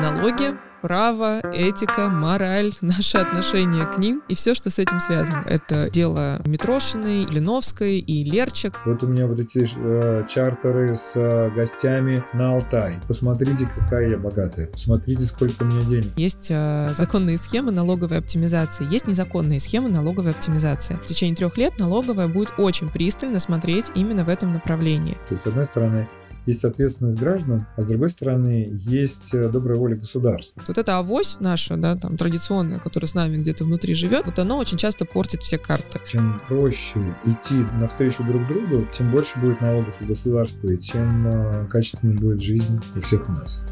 налоги, право, этика, мораль, наши отношения к ним и все, что с этим связано. Это дело Митрошиной, Линовской и Лерчик. Вот у меня вот эти э, чартеры с э, гостями на Алтай. Посмотрите, какая я богатая. Посмотрите, сколько у меня денег. Есть э, законные схемы налоговой оптимизации, есть незаконные схемы налоговой оптимизации. В течение трех лет налоговая будет очень пристально смотреть именно в этом направлении. То есть, с одной стороны, есть ответственность граждан, а с другой стороны есть э, добрая воля государства. Вот эта авось наша, да, там традиционная, которая с нами где-то внутри живет, вот она очень часто портит все карты. Чем проще идти навстречу друг другу, тем больше будет налогов у государства, и тем э, качественнее будет жизнь у всех у нас.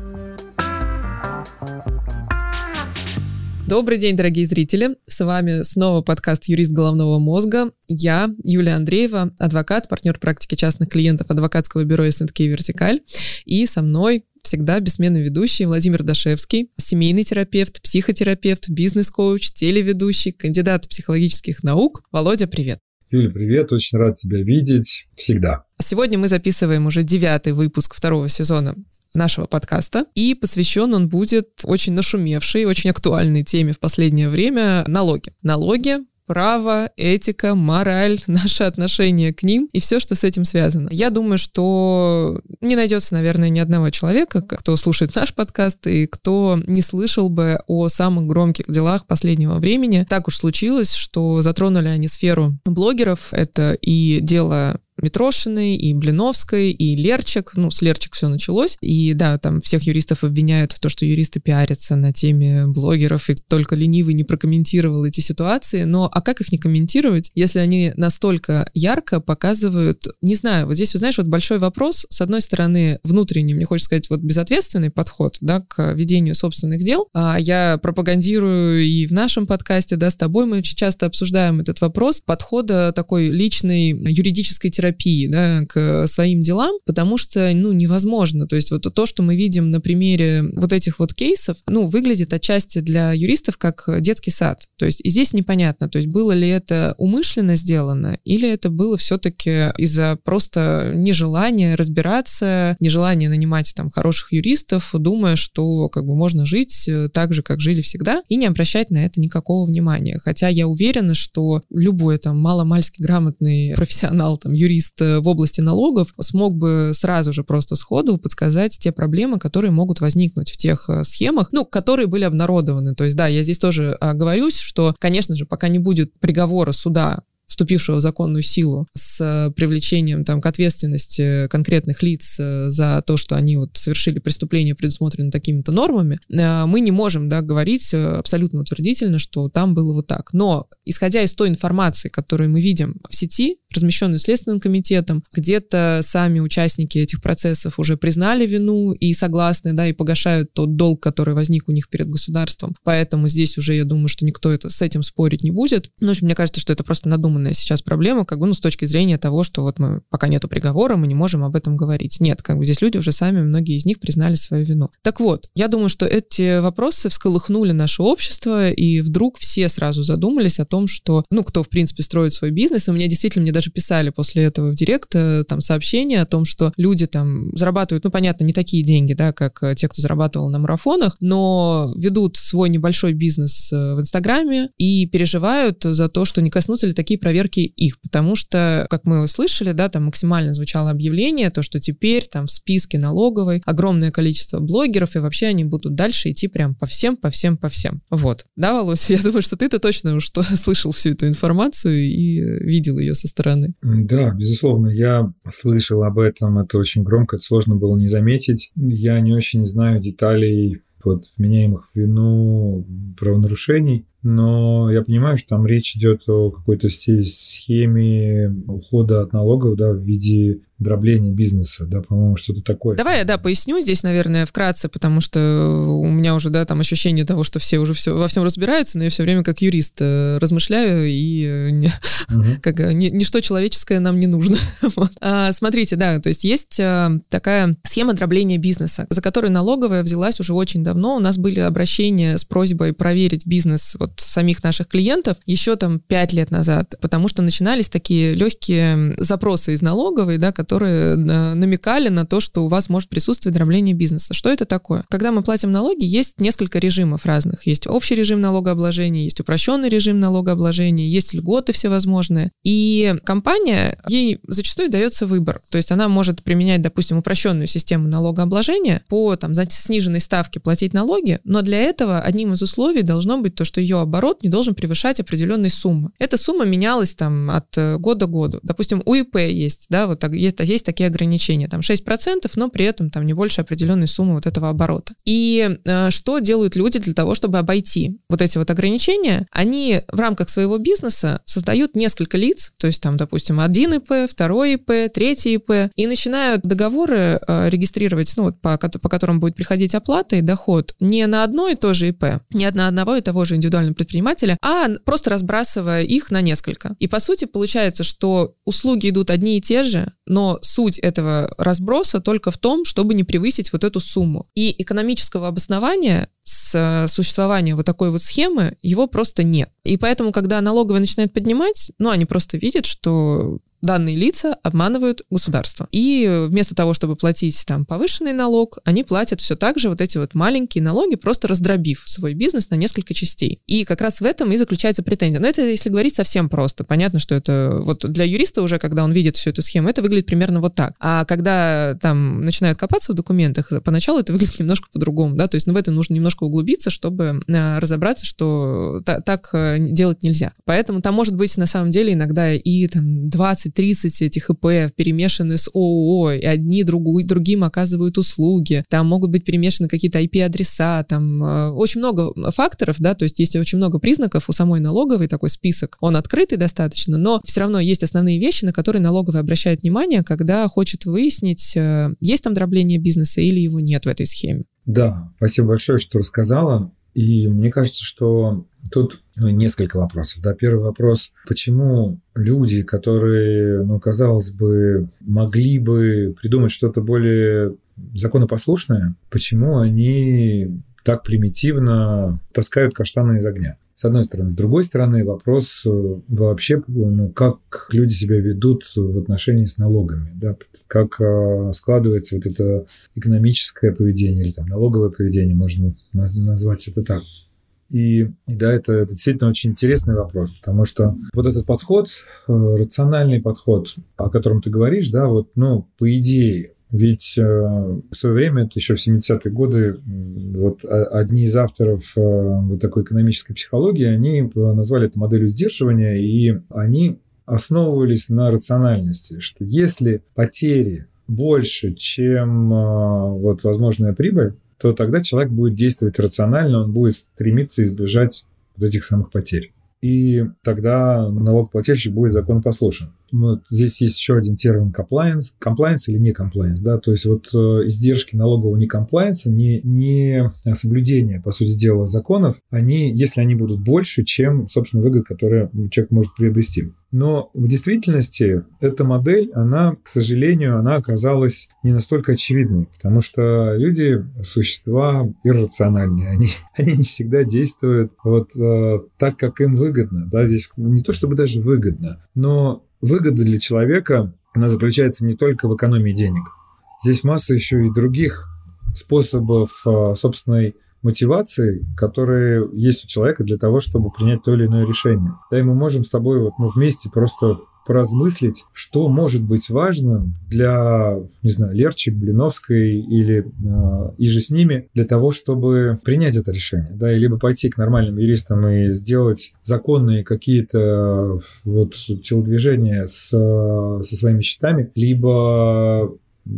Добрый день, дорогие зрители. С вами снова подкаст «Юрист головного мозга». Я, Юлия Андреева, адвокат, партнер практики частных клиентов адвокатского бюро СНК «Вертикаль». И со мной всегда бессменный ведущий Владимир Дашевский, семейный терапевт, психотерапевт, бизнес-коуч, телеведущий, кандидат психологических наук. Володя, привет. Юля, привет, очень рад тебя видеть всегда. Сегодня мы записываем уже девятый выпуск второго сезона нашего подкаста, и посвящен он будет очень нашумевшей, очень актуальной теме в последнее время — налоги. Налоги, право, этика, мораль, наши отношения к ним и все, что с этим связано. Я думаю, что не найдется, наверное, ни одного человека, кто слушает наш подкаст и кто не слышал бы о самых громких делах последнего времени. Так уж случилось, что затронули они сферу блогеров. Это и дело Митрошиной, и Блиновской, и Лерчик. Ну, с Лерчик все началось. И да, там всех юристов обвиняют в том, что юристы пиарятся на теме блогеров, и только ленивый не прокомментировал эти ситуации. Но а как их не комментировать, если они настолько ярко показывают, не знаю, вот здесь, вот, знаешь, вот большой вопрос, с одной стороны, внутренний, мне хочется сказать, вот безответственный подход, да, к ведению собственных дел. А я пропагандирую и в нашем подкасте, да, с тобой мы очень часто обсуждаем этот вопрос подхода такой личной юридической терапии терапии, да, к своим делам, потому что, ну, невозможно. То есть вот то, что мы видим на примере вот этих вот кейсов, ну, выглядит отчасти для юристов как детский сад. То есть и здесь непонятно, то есть было ли это умышленно сделано, или это было все-таки из-за просто нежелания разбираться, нежелания нанимать там хороших юристов, думая, что как бы можно жить э, так же, как жили всегда, и не обращать на это никакого внимания. Хотя я уверена, что любой там маломальски грамотный профессионал, там, юрист, юрист э, в области налогов смог бы сразу же просто сходу подсказать те проблемы, которые могут возникнуть в тех э, схемах, ну, которые были обнародованы. То есть, да, я здесь тоже оговорюсь, что, конечно же, пока не будет приговора суда вступившего в законную силу с э, привлечением там, к ответственности конкретных лиц за то, что они вот совершили преступление, предусмотренное такими-то нормами, мы не можем да, говорить абсолютно утвердительно, что там было вот так. Но исходя из той информации, которую мы видим в сети, размещенную Следственным комитетом, где-то сами участники этих процессов уже признали вину и согласны, да, и погашают тот долг, который возник у них перед государством. Поэтому здесь уже, я думаю, что никто это, с этим спорить не будет. Ну, в общем, мне кажется, что это просто надуманно огромная сейчас проблема, как бы, ну, с точки зрения того, что вот мы, пока нету приговора, мы не можем об этом говорить. Нет, как бы здесь люди уже сами, многие из них признали свою вину. Так вот, я думаю, что эти вопросы всколыхнули наше общество, и вдруг все сразу задумались о том, что, ну, кто, в принципе, строит свой бизнес, и у меня действительно, мне даже писали после этого в директ э, там сообщения о том, что люди там зарабатывают, ну, понятно, не такие деньги, да, как э, те, кто зарабатывал на марафонах, но ведут свой небольшой бизнес э, в Инстаграме и переживают за то, что не коснутся ли такие проверки их, потому что, как мы услышали, да, там максимально звучало объявление, то, что теперь там в списке налоговой огромное количество блогеров, и вообще они будут дальше идти прям по всем, по всем, по всем. Вот. Да, Володь, я думаю, что ты-то точно уж слышал всю эту информацию и видел ее со стороны. Да, безусловно, я слышал об этом, это очень громко, это сложно было не заметить. Я не очень знаю деталей вот вменяемых в вину правонарушений, но я понимаю, что там речь идет о какой-то схеме ухода от налогов да, в виде дробления бизнеса, да, по-моему, что-то такое. Давай я, да, поясню здесь, наверное, вкратце, потому что у меня уже, да, там ощущение того, что все уже все, во всем разбираются, но я все время как юрист э, размышляю, и э, не, угу. как, э, ни, ничто человеческое нам не нужно. вот. а, смотрите, да, то есть есть такая схема дробления бизнеса, за которой налоговая взялась уже очень давно. У нас были обращения с просьбой проверить бизнес вот от самих наших клиентов еще там 5 лет назад, потому что начинались такие легкие запросы из налоговой, да, которые намекали на то, что у вас может присутствовать дробление бизнеса. Что это такое? Когда мы платим налоги, есть несколько режимов разных. Есть общий режим налогообложения, есть упрощенный режим налогообложения, есть льготы всевозможные. И компания, ей зачастую дается выбор. То есть она может применять, допустим, упрощенную систему налогообложения по там, сниженной ставке платить налоги, но для этого одним из условий должно быть то, что ее оборот не должен превышать определенной суммы. Эта сумма менялась там от э, года к году. Допустим, у ИП есть, да, вот так, есть, есть такие ограничения, там 6%, но при этом там не больше определенной суммы вот этого оборота. И э, что делают люди для того, чтобы обойти вот эти вот ограничения? Они в рамках своего бизнеса создают несколько лиц, то есть там, допустим, один ИП, второй ИП, третий ИП, и начинают договоры э, регистрировать, ну вот по, по которым будет приходить оплата и доход не на одно и то же ИП, не на одного и того же индивидуального предпринимателя, а просто разбрасывая их на несколько. И по сути получается, что услуги идут одни и те же, но суть этого разброса только в том, чтобы не превысить вот эту сумму. И экономического обоснования с существования вот такой вот схемы, его просто нет. И поэтому, когда налоговая начинает поднимать, ну, они просто видят, что данные лица обманывают государство. И вместо того, чтобы платить там повышенный налог, они платят все так же вот эти вот маленькие налоги, просто раздробив свой бизнес на несколько частей. И как раз в этом и заключается претензия. Но это если говорить совсем просто. Понятно, что это вот для юриста уже, когда он видит всю эту схему, это выглядит примерно вот так. А когда там начинают копаться в документах, поначалу это выглядит немножко по-другому, да, то есть ну, в это нужно немножко углубиться, чтобы э, разобраться, что так э, делать нельзя. Поэтому там может быть на самом деле иногда и там 20 30 этих ИП перемешаны с ООО, и одни другу, другим оказывают услуги, там могут быть перемешаны какие-то IP-адреса, там э, очень много факторов, да, то есть есть очень много признаков у самой налоговой, такой список, он открытый достаточно, но все равно есть основные вещи, на которые налоговая обращает внимание, когда хочет выяснить, э, есть там дробление бизнеса или его нет в этой схеме. Да, спасибо большое, что рассказала. И мне кажется, что тут ну, несколько вопросов. Да, первый вопрос, почему люди, которые, ну, казалось бы, могли бы придумать что-то более законопослушное, почему они так примитивно таскают каштаны из огня? С одной стороны. С другой стороны, вопрос э, вообще, ну, как люди себя ведут в отношении с налогами, да, как э, складывается вот это экономическое поведение или там налоговое поведение, можно назвать это так. И, да, это, это действительно очень интересный вопрос, потому что вот этот подход, э, рациональный подход, о котором ты говоришь, да, вот, ну, по идее, ведь э, в свое время, это еще в 70-е годы, вот одни из авторов э, вот такой экономической психологии, они назвали это моделью сдерживания, и они основывались на рациональности, что если потери больше, чем э, вот возможная прибыль, то тогда человек будет действовать рационально, он будет стремиться избежать вот этих самых потерь. И тогда налогоплательщик будет законопослушен вот здесь есть еще один термин compliance, compliance или не compliance, да, то есть вот э, издержки налогового не compliance, не, не соблюдение, по сути дела, законов, они, если они будут больше, чем, собственно, выгод, который человек может приобрести. Но в действительности эта модель, она, к сожалению, она оказалась не настолько очевидной, потому что люди – существа иррациональные, они, они не всегда действуют вот э, так, как им выгодно, да, здесь не то чтобы даже выгодно, но выгода для человека, она заключается не только в экономии денег. Здесь масса еще и других способов а, собственной мотивации, которые есть у человека для того, чтобы принять то или иное решение. Да, и мы можем с тобой вот, ну, вместе просто поразмыслить, что может быть важным для, не знаю, Лерчик, Блиновской или э, и же с ними для того, чтобы принять это решение, да, и либо пойти к нормальным юристам и сделать законные какие-то вот телодвижения с, со своими счетами, либо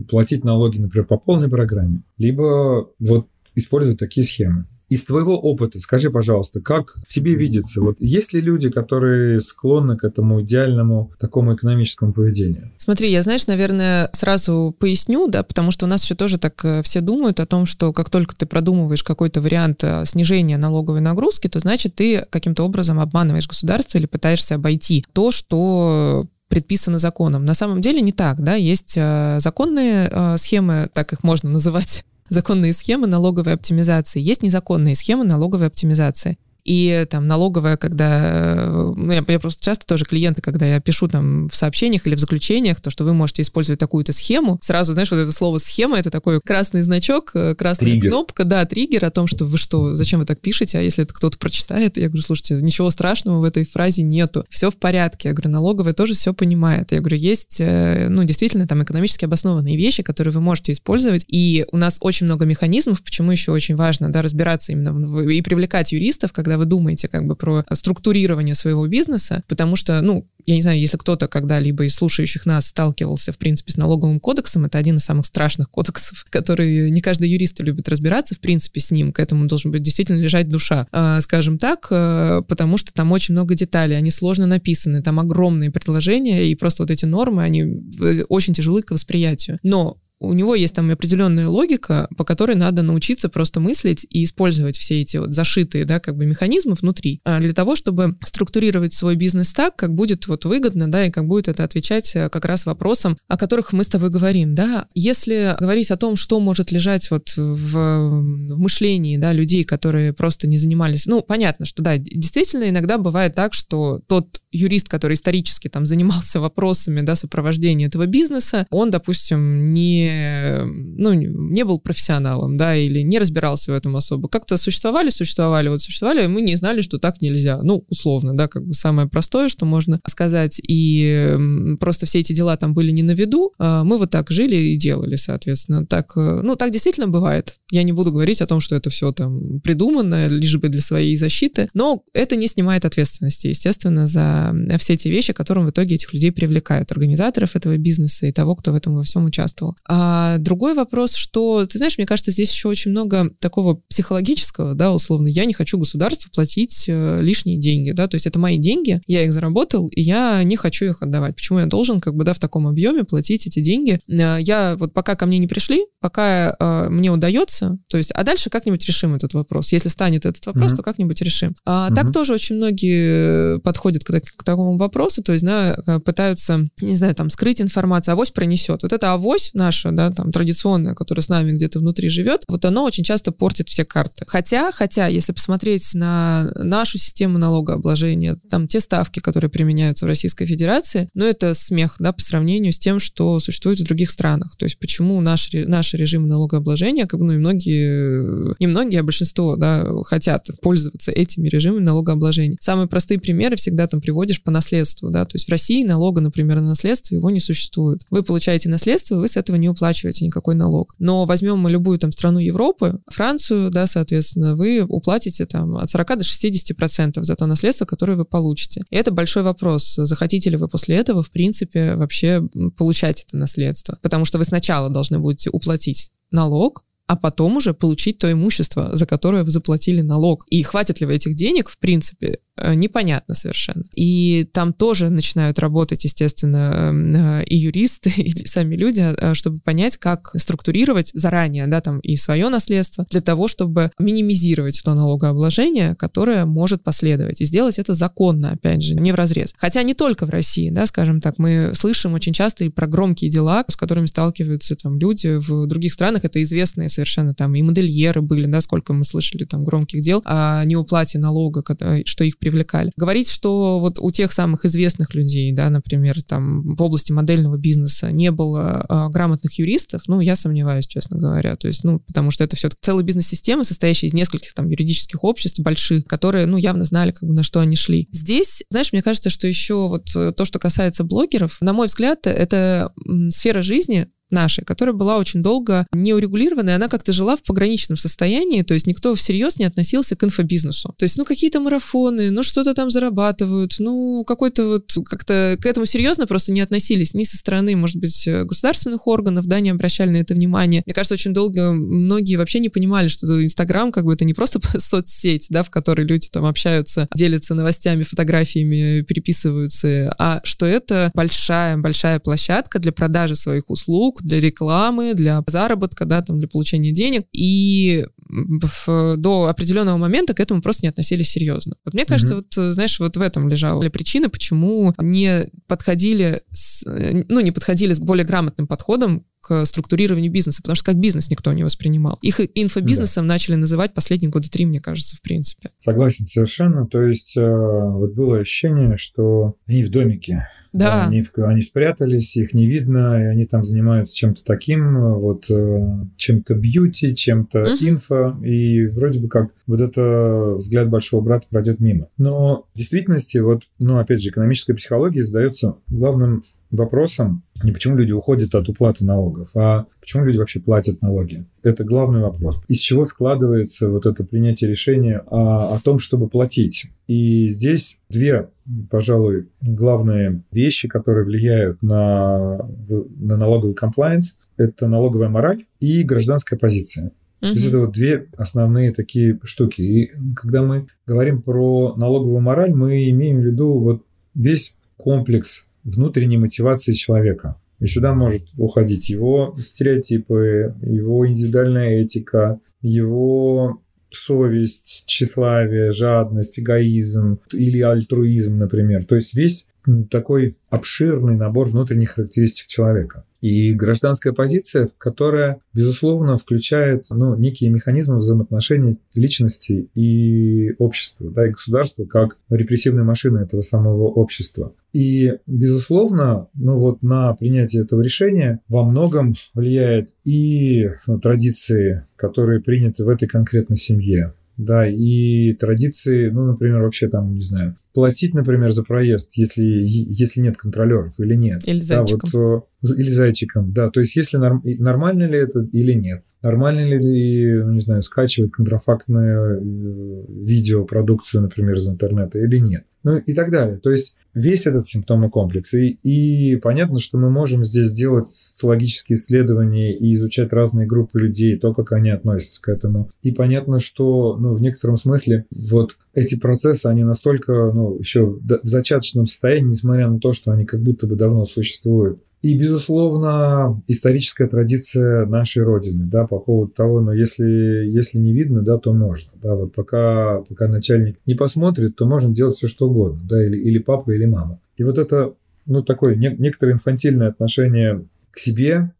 платить налоги, например, по полной программе, либо вот использовать такие схемы. Из твоего опыта скажи, пожалуйста, как тебе видится, вот есть ли люди, которые склонны к этому идеальному такому экономическому поведению? Смотри, я, знаешь, наверное, сразу поясню, да, потому что у нас еще тоже так э, все думают о том, что как только ты продумываешь какой-то вариант э, снижения налоговой нагрузки, то значит ты каким-то образом обманываешь государство или пытаешься обойти то, что предписано законом. На самом деле не так, да, есть э, законные схемы, так их можно называть, законные схемы налоговой оптимизации, есть незаконные схемы налоговой оптимизации. И там налоговая, когда... Ну, я, я просто часто тоже клиенты, когда я пишу там в сообщениях или в заключениях, то, что вы можете использовать такую-то схему, сразу, знаешь, вот это слово «схема» — это такой красный значок, э, красная триггер. кнопка, да, триггер о том, что вы что, зачем вы так пишете, а если это кто-то прочитает, я говорю, слушайте, ничего страшного в этой фразе нету, все в порядке. Я говорю, налоговая тоже все понимает. Я говорю, есть, э, ну, действительно, там экономически обоснованные вещи, которые вы можете использовать, и у нас очень много механизмов, почему еще очень важно, да, разбираться именно в, и привлекать юристов, когда вы думаете как бы про структурирование своего бизнеса, потому что, ну, я не знаю, если кто-то когда-либо из слушающих нас сталкивался, в принципе, с налоговым кодексом, это один из самых страшных кодексов, который не каждый юрист любит разбираться, в принципе, с ним, к этому должен быть действительно лежать душа, а, скажем так, э, потому что там очень много деталей, они сложно написаны, там огромные предложения, и просто вот эти нормы, они очень тяжелы к восприятию. Но у него есть там определенная логика, по которой надо научиться просто мыслить и использовать все эти вот зашитые, да, как бы механизмы внутри, а, для того, чтобы структурировать свой бизнес так, как будет вот выгодно, да, и как будет это отвечать э, как раз вопросам, о которых мы с тобой говорим, да. Если говорить о том, что может лежать вот в, в мышлении, да, людей, которые просто не занимались, ну, понятно, что, да, действительно иногда бывает так, что тот юрист, который исторически там занимался вопросами, да, сопровождения этого бизнеса, он, допустим, не ну, не был профессионалом, да, или не разбирался в этом особо. Как-то существовали, существовали, вот существовали, и мы не знали, что так нельзя. Ну, условно, да, как бы самое простое, что можно сказать. И просто все эти дела там были не на виду. А мы вот так жили и делали, соответственно. Так, э, ну, так действительно бывает. Я не буду говорить о том, что это все там придумано, лишь бы для своей защиты, но это не снимает ответственности, естественно, за все эти вещи, которым в итоге этих людей привлекают, организаторов этого бизнеса и того, кто в этом во всем участвовал. А другой вопрос, что, ты знаешь, мне кажется, здесь еще очень много такого психологического, да, условно. Я не хочу государству платить э, лишние деньги, да, то есть это мои деньги, я их заработал, и я не хочу их отдавать. Почему я должен, как бы, да, в таком объеме платить эти деньги? Э, я вот пока ко мне не пришли, пока э, мне удается, то есть, а дальше как-нибудь решим этот вопрос. Если станет этот вопрос, mm-hmm. то как-нибудь решим. А mm-hmm. так тоже очень многие подходят к, к такому вопросу, то есть, да, пытаются, не знаю, там, скрыть информацию, авось пронесет. Вот это авось наша да, там, традиционное, которое с нами где-то внутри живет, вот оно очень часто портит все карты. Хотя, хотя, если посмотреть на нашу систему налогообложения, там, те ставки, которые применяются в Российской Федерации, ну, это смех, да, по сравнению с тем, что существует в других странах. То есть, почему наш, наш режим налогообложения, как бы, ну, и многие, не многие, а большинство, да, хотят пользоваться этими режимами налогообложения. Самые простые примеры всегда там приводишь по наследству, да, то есть в России налога, например, на наследство его не существует. Вы получаете наследство, вы с этого не уплачиваете никакой налог. Но возьмем мы любую там страну Европы, Францию, да, соответственно, вы уплатите там от 40 до 60 процентов за то наследство, которое вы получите. И это большой вопрос, захотите ли вы после этого, в принципе, вообще получать это наследство. Потому что вы сначала должны будете уплатить налог, а потом уже получить то имущество, за которое вы заплатили налог. И хватит ли вы этих денег, в принципе, Э, непонятно совершенно. И там тоже начинают работать, естественно, эм, э, и юристы, и сами люди, э, чтобы понять, как структурировать заранее, да, там и свое наследство для того, чтобы минимизировать то налогообложение, которое может последовать. И сделать это законно, опять же, не в разрез. Хотя не только в России, да, скажем так, мы слышим очень часто и про громкие дела, с которыми сталкиваются там люди в других странах. Это известные совершенно там и модельеры были, да, сколько мы слышали там громких дел о неуплате налога, что их привлекали. Говорить, что вот у тех самых известных людей, да, например, там в области модельного бизнеса не было а, грамотных юристов, ну, я сомневаюсь, честно говоря. То есть, ну, потому что это все-таки целая бизнес-система, состоящая из нескольких там юридических обществ больших, которые, ну, явно знали, как бы, на что они шли. Здесь, знаешь, мне кажется, что еще вот то, что касается блогеров, на мой взгляд, это сфера жизни, нашей, которая была очень долго неурегулированной, она как-то жила в пограничном состоянии, то есть никто всерьез не относился к инфобизнесу. То есть, ну, какие-то марафоны, ну, что-то там зарабатывают, ну, какой-то вот, как-то к этому серьезно просто не относились ни со стороны, может быть, государственных органов, да, не обращали на это внимание. Мне кажется, очень долго многие вообще не понимали, что Инстаграм как бы это не просто соцсеть, да, в которой люди там общаются, делятся новостями, фотографиями, переписываются, а что это большая-большая площадка для продажи своих услуг, для рекламы, для заработка, да, там, для получения денег. И в, до определенного момента к этому просто не относились серьезно. Вот мне кажется, mm-hmm. вот, знаешь, вот в этом лежала причина, почему не подходили, с, ну, не подходили с более грамотным подходом к структурированию бизнеса, потому что как бизнес никто не воспринимал. Их инфобизнесом да. начали называть последние года три, мне кажется, в принципе. Согласен совершенно. То есть э, вот было ощущение, что они в домике, да. Они, они спрятались, их не видно, и они там занимаются чем-то таким, вот э, чем-то бьюти, чем-то uh-huh. инфо, и вроде бы как вот это взгляд большого брата пройдет мимо. Но в действительности, вот, ну, опять же, экономическая психология задается главным вопросом не почему люди уходят от уплаты налогов, а почему люди вообще платят налоги. Это главный вопрос. Из чего складывается вот это принятие решения о, о том, чтобы платить. И здесь две, пожалуй, главные вещи, которые влияют на, на налоговый комплайенс. Это налоговая мораль и гражданская позиция. То есть это вот две основные такие штуки. И когда мы говорим про налоговую мораль, мы имеем в виду вот весь комплекс внутренней мотивации человека. И сюда может уходить его стереотипы, его индивидуальная этика, его совесть, тщеславие, жадность, эгоизм или альтруизм, например. То есть весь такой обширный набор внутренних характеристик человека. И гражданская позиция, которая, безусловно, включает ну, некие механизмы взаимоотношений личности и общества, да, и государства как репрессивной машины этого самого общества. И, безусловно, ну вот на принятие этого решения во многом влияет и ну, традиции, которые приняты в этой конкретной семье, да, и традиции, ну, например, вообще там, не знаю, платить, например, за проезд, если, если нет контролеров или нет. Или зайчиком. Да, вот, э, или зайчиком, да. То есть, если норм, нормально ли это или нет. Нормально ли, не знаю, скачивать контрафактную э, видеопродукцию, например, из интернета или нет. Ну и так далее. То есть весь этот симптомный комплекс. И, и понятно, что мы можем здесь делать социологические исследования и изучать разные группы людей, то, как они относятся к этому. И понятно, что ну, в некотором смысле вот эти процессы, они настолько ну, еще в зачаточном состоянии, несмотря на то, что они как будто бы давно существуют. И, безусловно, историческая традиция нашей Родины, да, по поводу того, но ну, если, если не видно, да, то можно, да, вот пока, пока начальник не посмотрит, то можно делать все, что угодно, да, или, или папа, или мама. И вот это, ну, такое не, некоторое инфантильное отношение к себе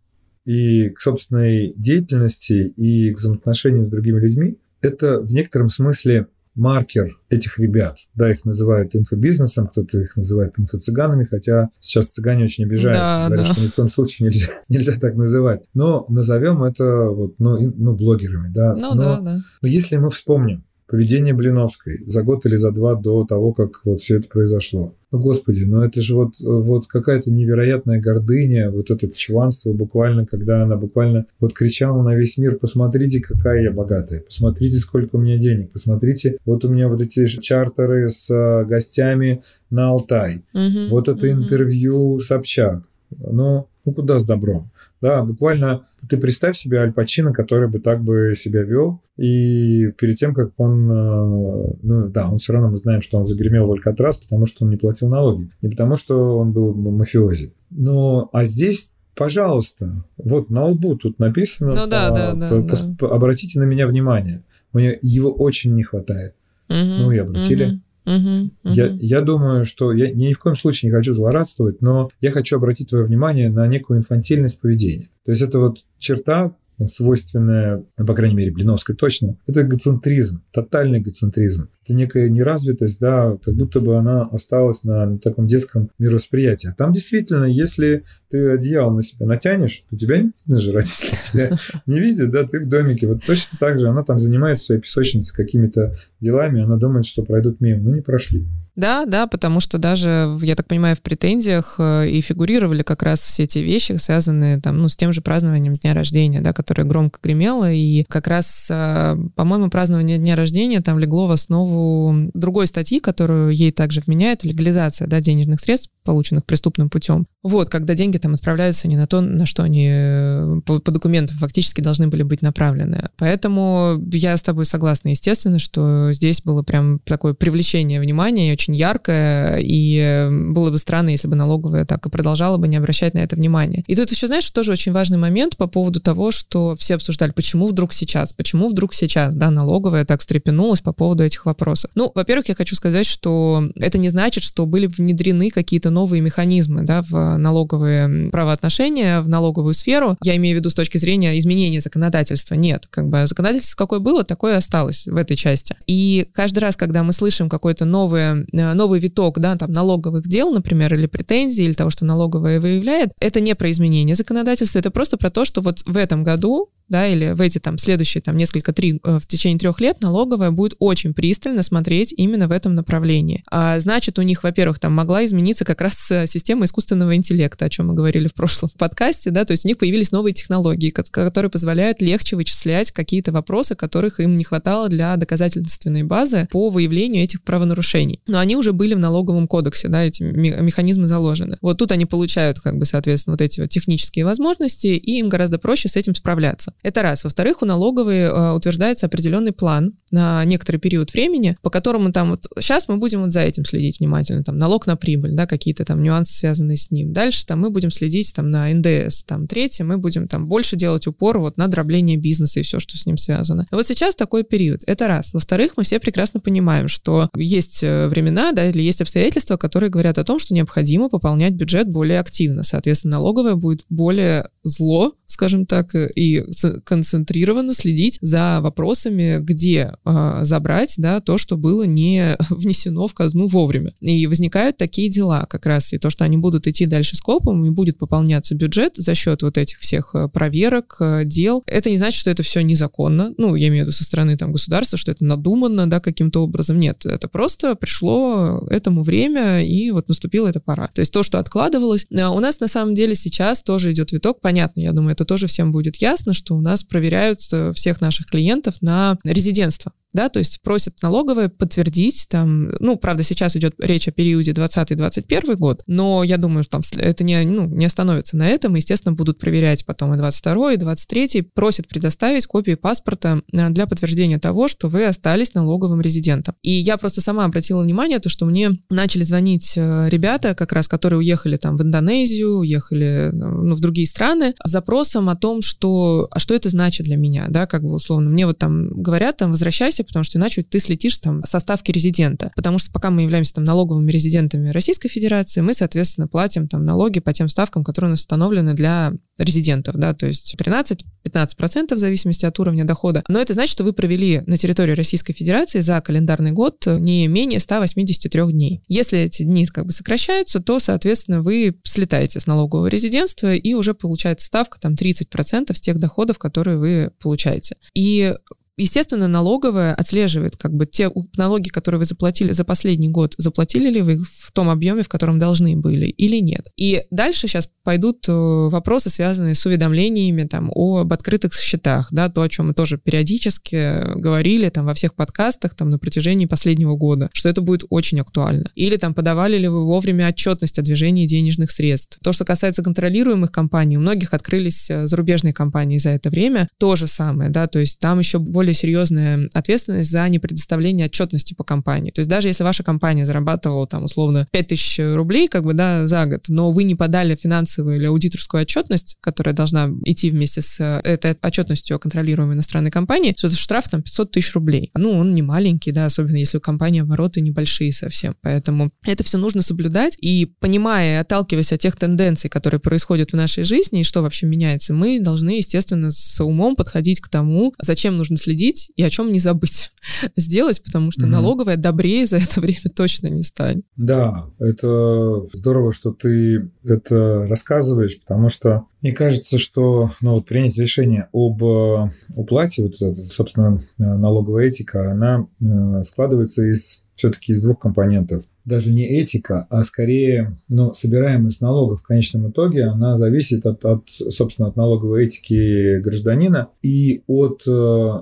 и к собственной деятельности и к взаимоотношению с другими людьми, это в некотором смысле маркер этих ребят. Да, их называют инфобизнесом, кто-то их называет инфо-цыганами, хотя сейчас цыгане очень обижаются, да, говорят, да. что ни в коем случае нельзя, нельзя так называть. Но назовем это вот, ну, ну блогерами. Да. Ну, но, да, да. но если мы вспомним, поведение Блиновской за год или за два до того, как вот все это произошло. Ну, господи, ну это же вот, вот какая-то невероятная гордыня, вот это чванство буквально, когда она буквально вот кричала на весь мир, посмотрите, какая я богатая, посмотрите, сколько у меня денег, посмотрите, вот у меня вот эти чартеры с э, гостями на Алтай, угу, вот это угу. интервью Собчак. Ну, ну куда с добром? Да, буквально ты представь себе Аль Пачино, который бы так бы себя вел, и перед тем, как он, э, ну да, он все равно мы знаем, что он загремел в Алькатрас, потому что он не платил налоги, не потому что он был мафиози. Но, а здесь пожалуйста, вот на лбу тут написано, ну, да, по, да, да, по, да. По, обратите на меня внимание, мне его очень не хватает. Угу, ну и обратили. Угу. Угу, Я, я думаю, что я, я ни в коем случае не хочу злорадствовать, но я хочу обратить твое внимание на некую инфантильность поведения. То есть это вот черта, свойственная, ну, по крайней мере, Блиновской точно, это эгоцентризм, тотальный эгоцентризм. Это некая неразвитость, да, как будто бы она осталась на, на таком детском мировосприятии. Там действительно, если ты одеяло на себя натянешь, то тебя не видно же, родители тебя не видят, да, ты в домике. Вот точно так же она там занимается своей песочницей какими-то делами, она думает, что пройдут мимо, ну не прошли. Да, да, потому что даже, я так понимаю, в претензиях э, и фигурировали как раз все эти вещи, связанные там, ну, с тем же празднованием дня рождения, да, которое громко гремело, и как раз, э, по-моему, празднование дня рождения там легло в основу другой статьи, которую ей также вменяют, легализация, да, денежных средств, полученных преступным путем. Вот, когда деньги там отправляются не на то, на что они э, по, по документам фактически должны были быть направлены. Поэтому я с тобой согласна, естественно, что здесь было прям такое привлечение внимания, очень яркое, и было бы странно, если бы налоговая так и продолжала бы не обращать на это внимание. И тут еще, знаешь, тоже очень важный момент по поводу того, что все обсуждали, почему вдруг сейчас, почему вдруг сейчас, да, налоговая так встрепенулась по поводу этих вопросов. Ну, во-первых, я хочу сказать, что это не значит, что были внедрены какие-то новые механизмы, да, в налоговые правоотношения, в налоговую сферу. Я имею в виду с точки зрения изменения законодательства. Нет, как бы законодательство какое было, такое осталось в этой части. И каждый раз, когда мы слышим какой-то новый, э, новый виток, да, там, налоговых дел, например, или претензий, или того, что налоговая выявляет, это не про изменение законодательства, это просто про то, что вот в этом году да, или в эти там следующие там несколько, три, э, в течение трех лет налоговая будет очень пристально смотреть именно в этом направлении. А, значит, у них, во-первых, там могла измениться как раз э, система искусственного интеллекта, о чем мы говорили в прошлом подкасте, да, то есть у них появились новые технологии, которые позволяют легче вычислять какие-то вопросы, которых им не хватало для доказательственной базы по выявлению этих правонарушений. Но они уже были в налоговом кодексе, да, эти механизмы заложены. Вот тут они получают, как бы, соответственно, вот эти вот технические возможности, и им гораздо проще с этим справляться. Это раз. Во-вторых, у налоговой э, утверждается определенный план на некоторый период времени, по которому там вот сейчас мы будем вот за этим следить внимательно, там налог на прибыль, да, какие-то там нюансы, связанные с ним. Дальше там мы будем следить там на НДС. Там третье, мы будем там больше делать упор вот на дробление бизнеса и все, что с ним связано. Вот сейчас такой период. Это раз. Во-вторых, мы все прекрасно понимаем, что есть э, времена, да, или есть обстоятельства, которые говорят о том, что необходимо пополнять бюджет более активно. Соответственно, налоговая будет более зло, скажем так, и концентрированно следить за вопросами, где э, забрать да, то, что было не внесено в казну вовремя. И возникают такие дела как раз, и то, что они будут идти дальше скопом, и будет пополняться бюджет за счет вот этих всех э, проверок, э, дел. Это не значит, что это все незаконно, ну, я имею в виду со стороны там государства, что это надуманно, да, каким-то образом. Нет, это просто пришло этому время, и вот наступила эта пора. То есть то, что откладывалось. А у нас на самом деле сейчас тоже идет виток, понятно, я думаю, это тоже всем будет ясно, что у нас проверяют всех наших клиентов на резидентство да, то есть просят налоговые подтвердить там, ну, правда, сейчас идет речь о периоде 20-21 год, но я думаю, что там это не, ну, не остановится на этом, естественно, будут проверять потом и 22 и 23 просят предоставить копии паспорта э, для подтверждения того, что вы остались налоговым резидентом. И я просто сама обратила внимание, то, что мне начали звонить э, ребята, как раз, которые уехали там в Индонезию, уехали, э, ну, в другие страны, с запросом о том, что, а что это значит для меня, да, как бы условно, мне вот там говорят, там, возвращайся потому что иначе ты слетишь там со ставки резидента. Потому что пока мы являемся там налоговыми резидентами Российской Федерации, мы, соответственно, платим там налоги по тем ставкам, которые у нас установлены для резидентов, да, то есть 13-15% в зависимости от уровня дохода. Но это значит, что вы провели на территории Российской Федерации за календарный год не менее 183 дней. Если эти дни как бы сокращаются, то, соответственно, вы слетаете с налогового резидентства и уже получается ставка там 30% с тех доходов, которые вы получаете. И Естественно, налоговая отслеживает как бы те налоги, которые вы заплатили за последний год, заплатили ли вы в том объеме, в котором должны были или нет. И дальше сейчас пойдут э, вопросы, связанные с уведомлениями там, об открытых счетах, да, то, о чем мы тоже периодически говорили там во всех подкастах там на протяжении последнего года, что это будет очень актуально. Или там подавали ли вы вовремя отчетность о движении денежных средств. То, что касается контролируемых компаний, у многих открылись э, зарубежные компании за это время, то же самое, да, то есть там еще более более серьезная ответственность за непредоставление отчетности по компании. То есть даже если ваша компания зарабатывала там условно 5000 рублей как бы, да, за год, но вы не подали финансовую или аудиторскую отчетность, которая должна идти вместе с э, этой отчетностью о контролируемой иностранной компании, то это штраф там 500 тысяч рублей. Ну, он не маленький, да, особенно если у компании обороты небольшие совсем. Поэтому это все нужно соблюдать. И понимая, отталкиваясь от тех тенденций, которые происходят в нашей жизни и что вообще меняется, мы должны, естественно, с умом подходить к тому, зачем нужно следить следить и о чем не забыть сделать, потому что mm-hmm. налоговая добрее за это время точно не станет. Да, это здорово, что ты это рассказываешь, потому что мне кажется, что ну, вот принять решение об э, уплате, вот собственно, налоговая этика, она э, складывается из все-таки из двух компонентов. Даже не этика, а скорее ну, собираемость налогов в конечном итоге, она зависит от, от, собственно, от налоговой этики гражданина и от, э,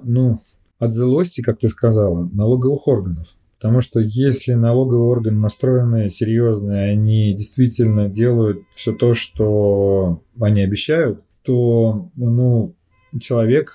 ну, от злости, как ты сказала, налоговых органов. Потому что если налоговые органы настроенные, серьезные, они действительно делают все то, что они обещают, то ну, человек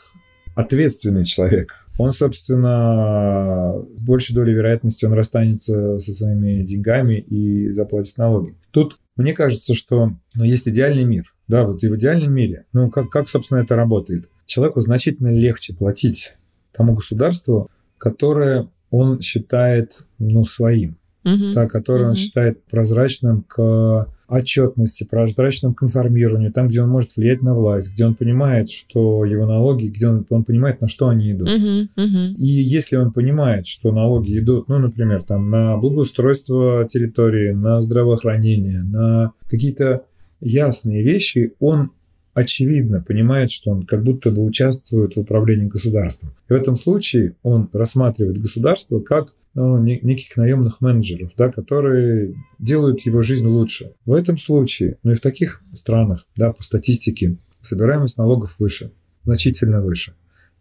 ответственный человек. Он, собственно, с большей долей вероятности он расстанется со своими деньгами и заплатит налоги. Тут мне кажется, что ну, есть идеальный мир. Да, вот и в идеальном мире. Ну, как, как, собственно, это работает? Человеку значительно легче платить тому государству, которое он считает ну, своим, угу. да, которое угу. он считает прозрачным к отчетности, прозрачным к информированию, там, где он может влиять на власть, где он понимает, что его налоги, где он, он понимает, на что они идут. Uh-huh, uh-huh. И если он понимает, что налоги идут, ну, например, там, на благоустройство территории, на здравоохранение, на какие-то ясные вещи, он очевидно понимает, что он как будто бы участвует в управлении государством. И в этом случае он рассматривает государство как ну, неких наемных менеджеров, да, которые делают его жизнь лучше. В этом случае, ну и в таких странах, да, по статистике, собираемость налогов выше, значительно выше.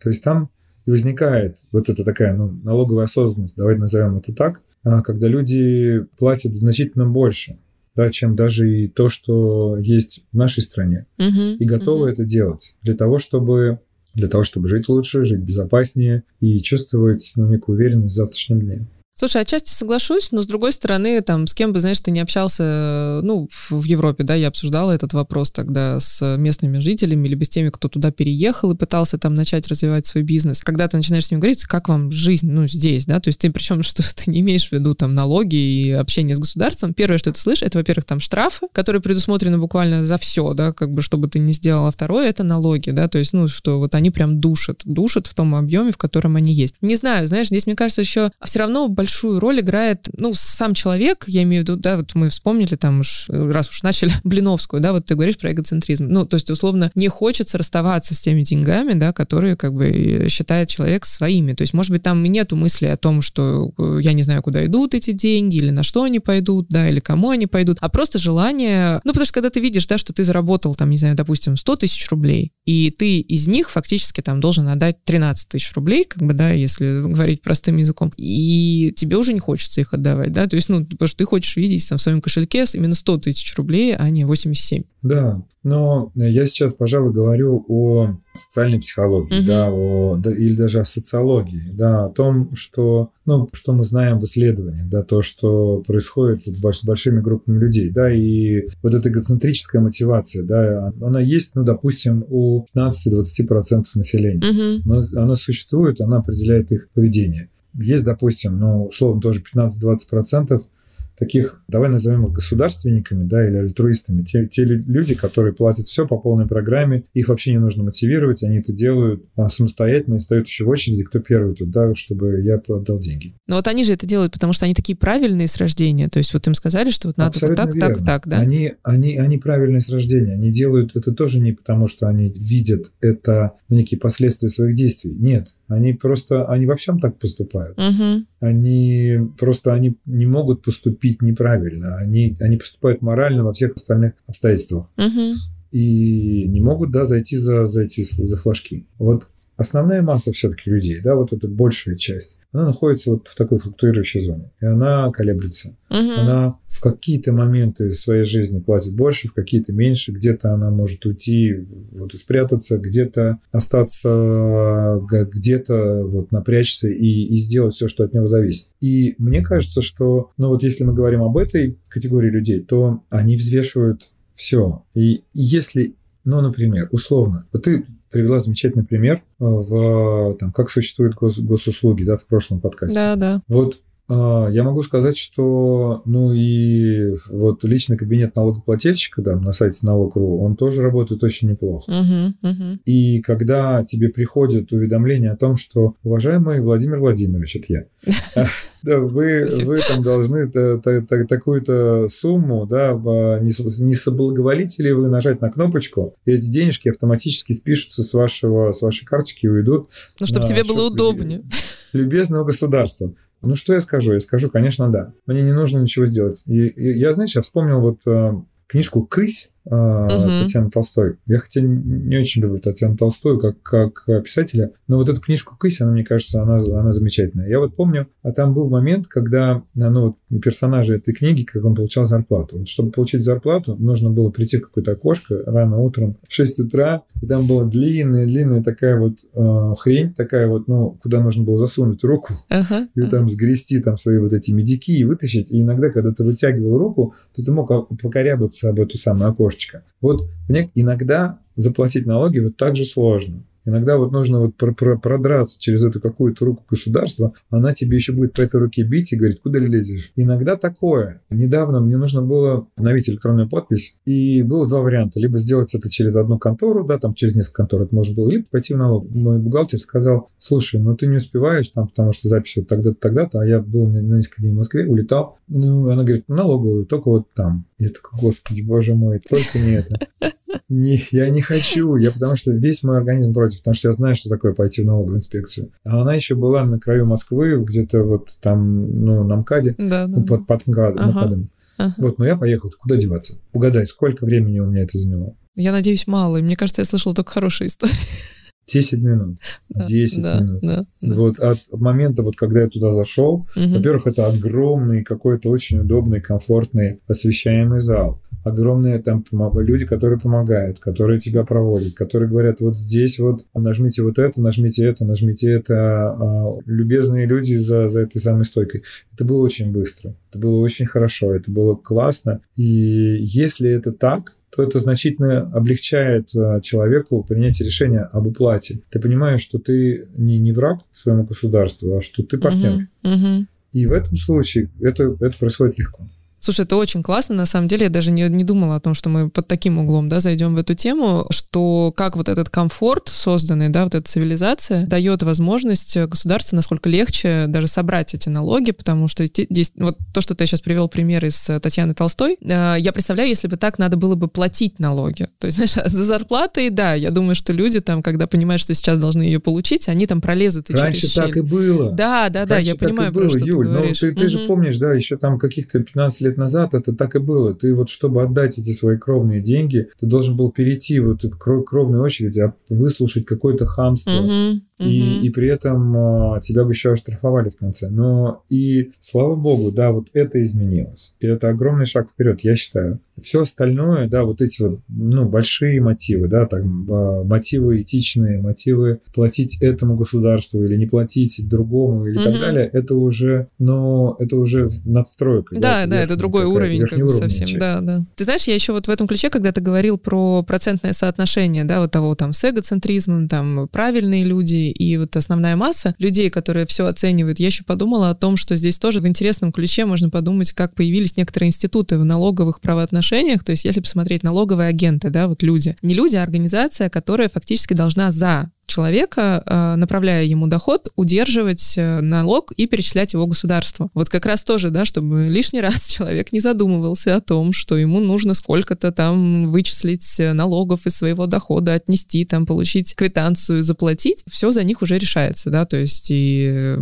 То есть там и возникает вот эта такая ну, налоговая осознанность, давайте назовем это так, а, когда люди платят значительно больше да, чем даже и то, что есть в нашей стране, uh-huh, и готовы uh-huh. это делать для того, чтобы для того, чтобы жить лучше, жить безопаснее и чувствовать ну, некую уверенность в завтрашнем дне. Слушай, отчасти соглашусь, но с другой стороны, там, с кем бы, знаешь, ты не общался, ну, в Европе, да, я обсуждала этот вопрос тогда с местными жителями, либо с теми, кто туда переехал и пытался там начать развивать свой бизнес. Когда ты начинаешь с ним говорить, как вам жизнь, ну, здесь, да, то есть ты причем, что ты не имеешь в виду там налоги и общение с государством, первое, что ты слышишь, это, во-первых, там штрафы, которые предусмотрены буквально за все, да, как бы, чтобы ты не сделал, второе, это налоги, да, то есть, ну, что вот они прям душат, душат в том объеме, в котором они есть. Не знаю, знаешь, здесь, мне кажется, еще все равно большую роль играет, ну, сам человек, я имею в виду, да, вот мы вспомнили там уж, раз уж начали, Блиновскую, да, вот ты говоришь про эгоцентризм. Ну, то есть, условно, не хочется расставаться с теми деньгами, да, которые как бы считает человек своими. То есть, может быть, там и нету мысли о том, что э, я не знаю, куда идут эти деньги, или на что они пойдут, да, или кому они пойдут, а просто желание, ну, потому что когда ты видишь, да, что ты заработал там, не знаю, допустим, 100 тысяч рублей, и ты из них фактически там должен отдать 13 тысяч рублей, как бы, да, если говорить простым языком, и тебе уже не хочется их отдавать, да, то есть, ну, потому что ты хочешь видеть там в своем кошельке именно 100 тысяч рублей, а не 87. Да, но я сейчас, пожалуй, говорю о социальной психологии, угу. да, о, да, или даже о социологии, да, о том, что, ну, что мы знаем в исследованиях, да, то, что происходит с большими группами людей, да, и вот эта эгоцентрическая мотивация, да, она есть, ну, допустим, у 15-20% населения, угу. но она существует, она определяет их поведение. Есть, допустим, ну, условно, тоже 15-20% таких, давай назовем их государственниками, да, или альтруистами, те, те люди, которые платят все по полной программе, их вообще не нужно мотивировать, они это делают а, самостоятельно и стоят еще в очереди, кто первый тут, да, чтобы я отдал деньги. Но вот они же это делают, потому что они такие правильные с рождения, то есть вот им сказали, что вот надо Абсолютно вот так, верно. так, так, да? Они, они, они правильные с рождения, они делают это тоже не потому, что они видят это, ну, некие последствия своих действий, нет, они просто, они во всем так поступают. Угу. Они просто, они не могут поступить неправильно. Они, они поступают морально во всех остальных обстоятельствах. Угу. И не могут, да, зайти за, за эти за флажки. Вот основная масса все-таки людей, да, вот эта большая часть, она находится вот в такой флуктуирующей зоне. И она колеблется. Угу. Она в какие-то моменты своей жизни платит больше, в какие-то меньше. Где-то она может уйти вот, и спрятаться, где-то остаться, где-то вот напрячься и, и сделать все, что от него зависит. И мне кажется, что, ну вот если мы говорим об этой категории людей, то они взвешивают все. И если ну, например, условно, вот ты привела замечательный пример в там, как существуют гос, госуслуги, да, в прошлом подкасте. Да, да. Вот я могу сказать, что ну и вот личный кабинет налогоплательщика да, на сайте налог.ру, он тоже работает очень неплохо. Угу. И когда тебе приходит уведомление о том, что уважаемый Владимир Владимирович, это я, вы, вы там должны такую-то сумму, да, не соблаговолите ли вы нажать на кнопочку, и эти денежки автоматически спишутся с вашего с вашей карточки и уйдут. Ну, чтобы тебе было удобнее. Любезного государства. Ну, что я скажу? Я скажу, конечно, да. Мне не нужно ничего сделать. И, и я, знаешь, я вспомнил вот э, книжку «Кысь» угу. Татьяны Толстой. Я хотя не очень люблю Татьяну Толстую как, как писателя, но вот эту книжку «Кысь», она, мне кажется, она, она замечательная. Я вот помню, а там был момент, когда ну, персонажи этой книги, как он получал зарплату. Вот, чтобы получить зарплату, нужно было прийти в какое-то окошко рано утром в 6 утра, и там была длинная-длинная такая вот э, хрень, такая вот, ну, куда нужно было засунуть руку ага, и там сгрести там свои вот эти медики и вытащить. И иногда, когда ты вытягивал руку, то ты мог покорябаться об эту самую окошечко. Вот мне иногда заплатить налоги вот так же сложно. Иногда вот нужно вот продраться через эту какую-то руку государства, она тебе еще будет по этой руке бить и говорит, куда лезешь. Иногда такое. Недавно мне нужно было обновить электронную подпись, и было два варианта. Либо сделать это через одну контору, да, там через несколько контор это можно было, либо пойти в налог. Мой бухгалтер сказал, слушай, ну ты не успеваешь там, потому что запись вот тогда-то, тогда-то, а я был на несколько дней в Москве, улетал. Ну, она говорит, налоговую, только вот там. Я такой, господи, боже мой, только не это. Не, я не хочу, я потому что весь мой организм против, потому что я знаю, что такое пойти в налоговую инспекцию. А она еще была на краю Москвы, где-то вот там, ну, на МКАДе, да, да. под, под МКАДом. Ага. Ага. Вот, но я поехал, куда деваться? Угадай, сколько времени у меня это заняло? Я надеюсь, мало. Мне кажется, я слышала только хорошие истории. 10 минут. Да, 10 да, минут. Да, да. Вот от момента, вот когда я туда зашел, угу. во-первых, это огромный, какой-то очень удобный, комфортный освещаемый зал. Огромные там люди, которые помогают, которые тебя проводят, которые говорят, вот здесь вот нажмите вот это, нажмите это, нажмите это. А, любезные люди за, за этой самой стойкой. Это было очень быстро, это было очень хорошо, это было классно. И если это так, то это значительно облегчает э, человеку принятие решения об уплате. Ты понимаешь, что ты не, не враг своему государству, а что ты партнер. Uh-huh, uh-huh. И в этом случае это, это происходит легко. Слушай, это очень классно. На самом деле, я даже не, не думала о том, что мы под таким углом да, зайдем в эту тему, что как вот этот комфорт созданный, да, вот эта цивилизация дает возможность государству насколько легче даже собрать эти налоги, потому что здесь, вот то, что ты сейчас привел пример из Татьяны Толстой, э, я представляю, если бы так надо было бы платить налоги. То есть, знаешь, за зарплатой, да, я думаю, что люди там, когда понимают, что сейчас должны ее получить, они там пролезут и Раньше через так щель. и было. Да, да, да, Раньше я понимаю, было, про что Юль, ты говоришь. Ну, ты, ты угу. же помнишь, да, еще там каких-то 15 лет назад это так и было. Ты вот, чтобы отдать эти свои кровные деньги, ты должен был перейти вот эту кровную очередь, а выслушать какое-то хамство. Угу и, и при этом а, тебя бы еще оштрафовали в конце. Но и слава богу, да, вот это изменилось. И это огромный шаг вперед, я считаю. Все остальное, да, вот эти вот, ну, большие мотивы, да, там, а, мотивы этичные, мотивы платить этому государству или не платить другому или mm-hmm. так далее, это уже, но это уже надстройка. Да, да, да это другой уровень как бы совсем, часть. да, да. Ты знаешь, я еще вот в этом ключе, когда ты говорил про процентное соотношение, да, вот того там с эгоцентризмом, там правильные люди и вот основная масса людей, которые все оценивают, я еще подумала о том, что здесь тоже в интересном ключе можно подумать, как появились некоторые институты в налоговых правоотношениях, то есть если посмотреть налоговые агенты, да, вот люди, не люди, а организация, которая фактически должна за человека, э, направляя ему доход, удерживать э, налог и перечислять его государству. Вот как раз тоже, да, чтобы лишний раз человек не задумывался о том, что ему нужно сколько-то там вычислить э, налогов из своего дохода, отнести, там, получить квитанцию, заплатить. Все за них уже решается, да, то есть и,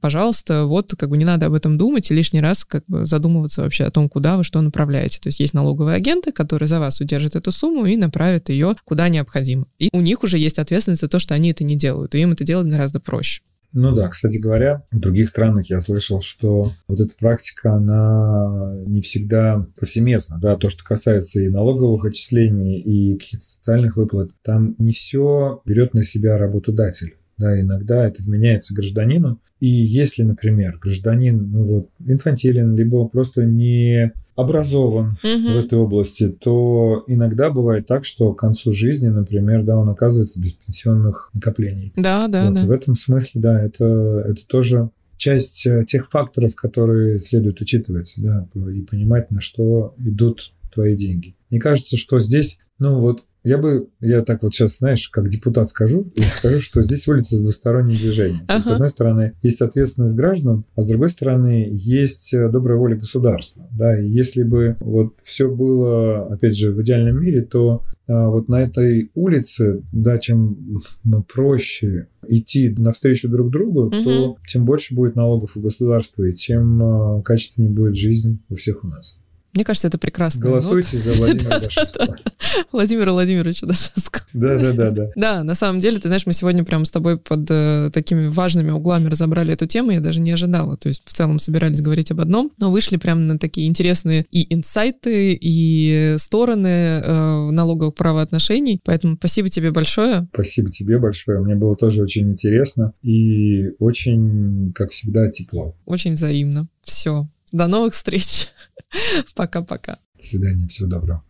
пожалуйста, вот как бы не надо об этом думать и лишний раз как бы задумываться вообще о том, куда вы что направляете. То есть есть налоговые агенты, которые за вас удержат эту сумму и направят ее куда необходимо. И у них уже есть ответственность за то, что они это не делают, и им это делать гораздо проще. Ну да, кстати говоря, в других странах я слышал, что вот эта практика, она не всегда повсеместна. Да, то, что касается и налоговых отчислений, и каких-то социальных выплат, там не все берет на себя работодатель. Да, иногда это вменяется гражданину. И если, например, гражданин ну вот, инфантилен, либо просто не образован угу. в этой области, то иногда бывает так, что к концу жизни, например, да, он оказывается без пенсионных накоплений. Да, да, вот, да. в этом смысле, да, это, это тоже часть э, тех факторов, которые следует учитывать, да, и понимать, на что идут твои деньги. Мне кажется, что здесь, ну вот я бы, я так вот сейчас, знаешь, как депутат скажу, и скажу, что здесь улица с двусторонним движением. Ага. С одной стороны, есть ответственность граждан, а с другой стороны, есть э, добрая воля государства. Да, и если бы вот все было, опять же, в идеальном мире, то а, вот на этой улице, да, чем ну, проще идти навстречу друг другу, угу. то тем больше будет налогов у государства, и тем а, качественнее будет жизнь у всех у нас. Мне кажется, это прекрасно. Голосуйте за Владимира Дашевского. Владимира Владимировича Дашевского. Да, да, да, да. Да, на самом деле, ты знаешь, мы сегодня прям с тобой под э, такими важными углами разобрали эту тему, я даже не ожидала. То есть в целом собирались говорить об одном, но вышли прям на такие интересные и инсайты, и стороны э, налоговых правоотношений. Поэтому спасибо тебе большое. Спасибо тебе большое. Мне было тоже очень интересно и очень, как всегда, тепло. Очень взаимно. Все. До новых встреч. Пока-пока. До свидания. Всего доброго.